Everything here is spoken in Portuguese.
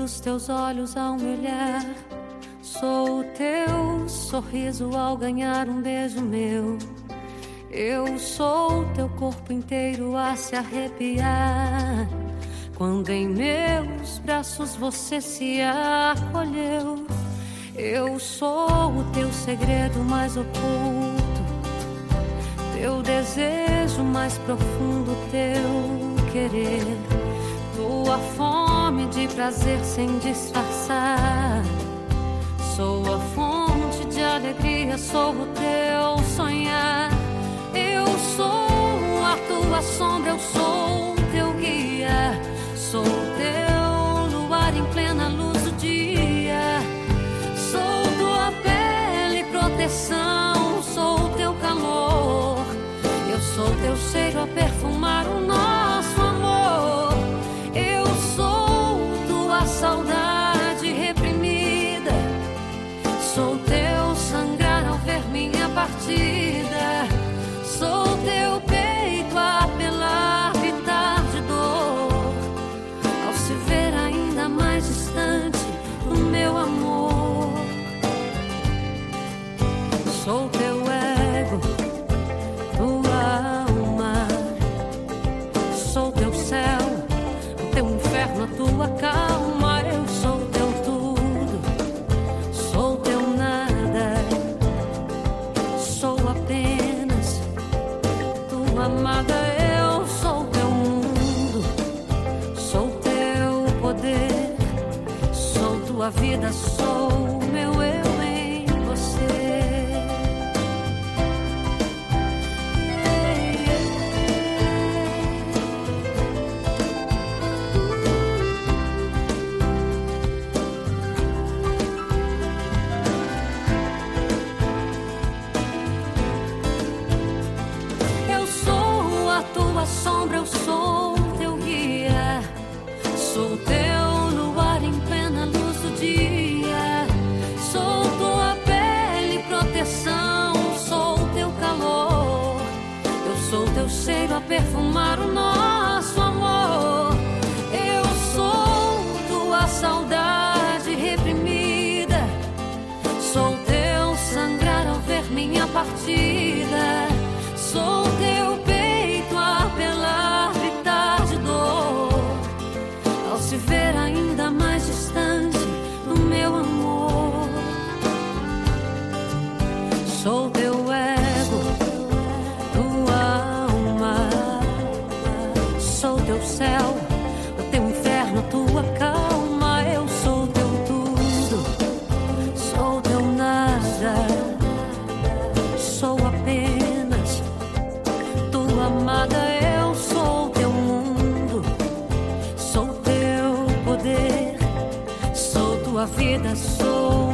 dos teus olhos ao me olhar. Sou o teu sorriso ao ganhar um beijo meu. Eu sou teu corpo inteiro a se arrepiar. Quando em meus braços você se acolheu, eu sou o teu segredo mais oculto, teu desejo mais profundo, teu querer, tua fome de prazer sem disfarçar. Sou a fonte de alegria, sou o teu sonhar. Eu sou a tua sombra, eu sou o teu guia. Sou teu luar em plena luz do dia. Sou tua pele, proteção. Sou teu calor. Eu sou teu cheiro a perfumar Sou teu sangrar ao ver minha partida. Sou teu peito a apelar, gritar de dor. Ao se ver ainda mais distante do meu amor. Sou teu ego, tua alma. Sou teu céu, o teu inferno, a tua calma. Vida, sou meu eu em você. Eu sou a tua sombra, eu sou cheiro sua vida sou.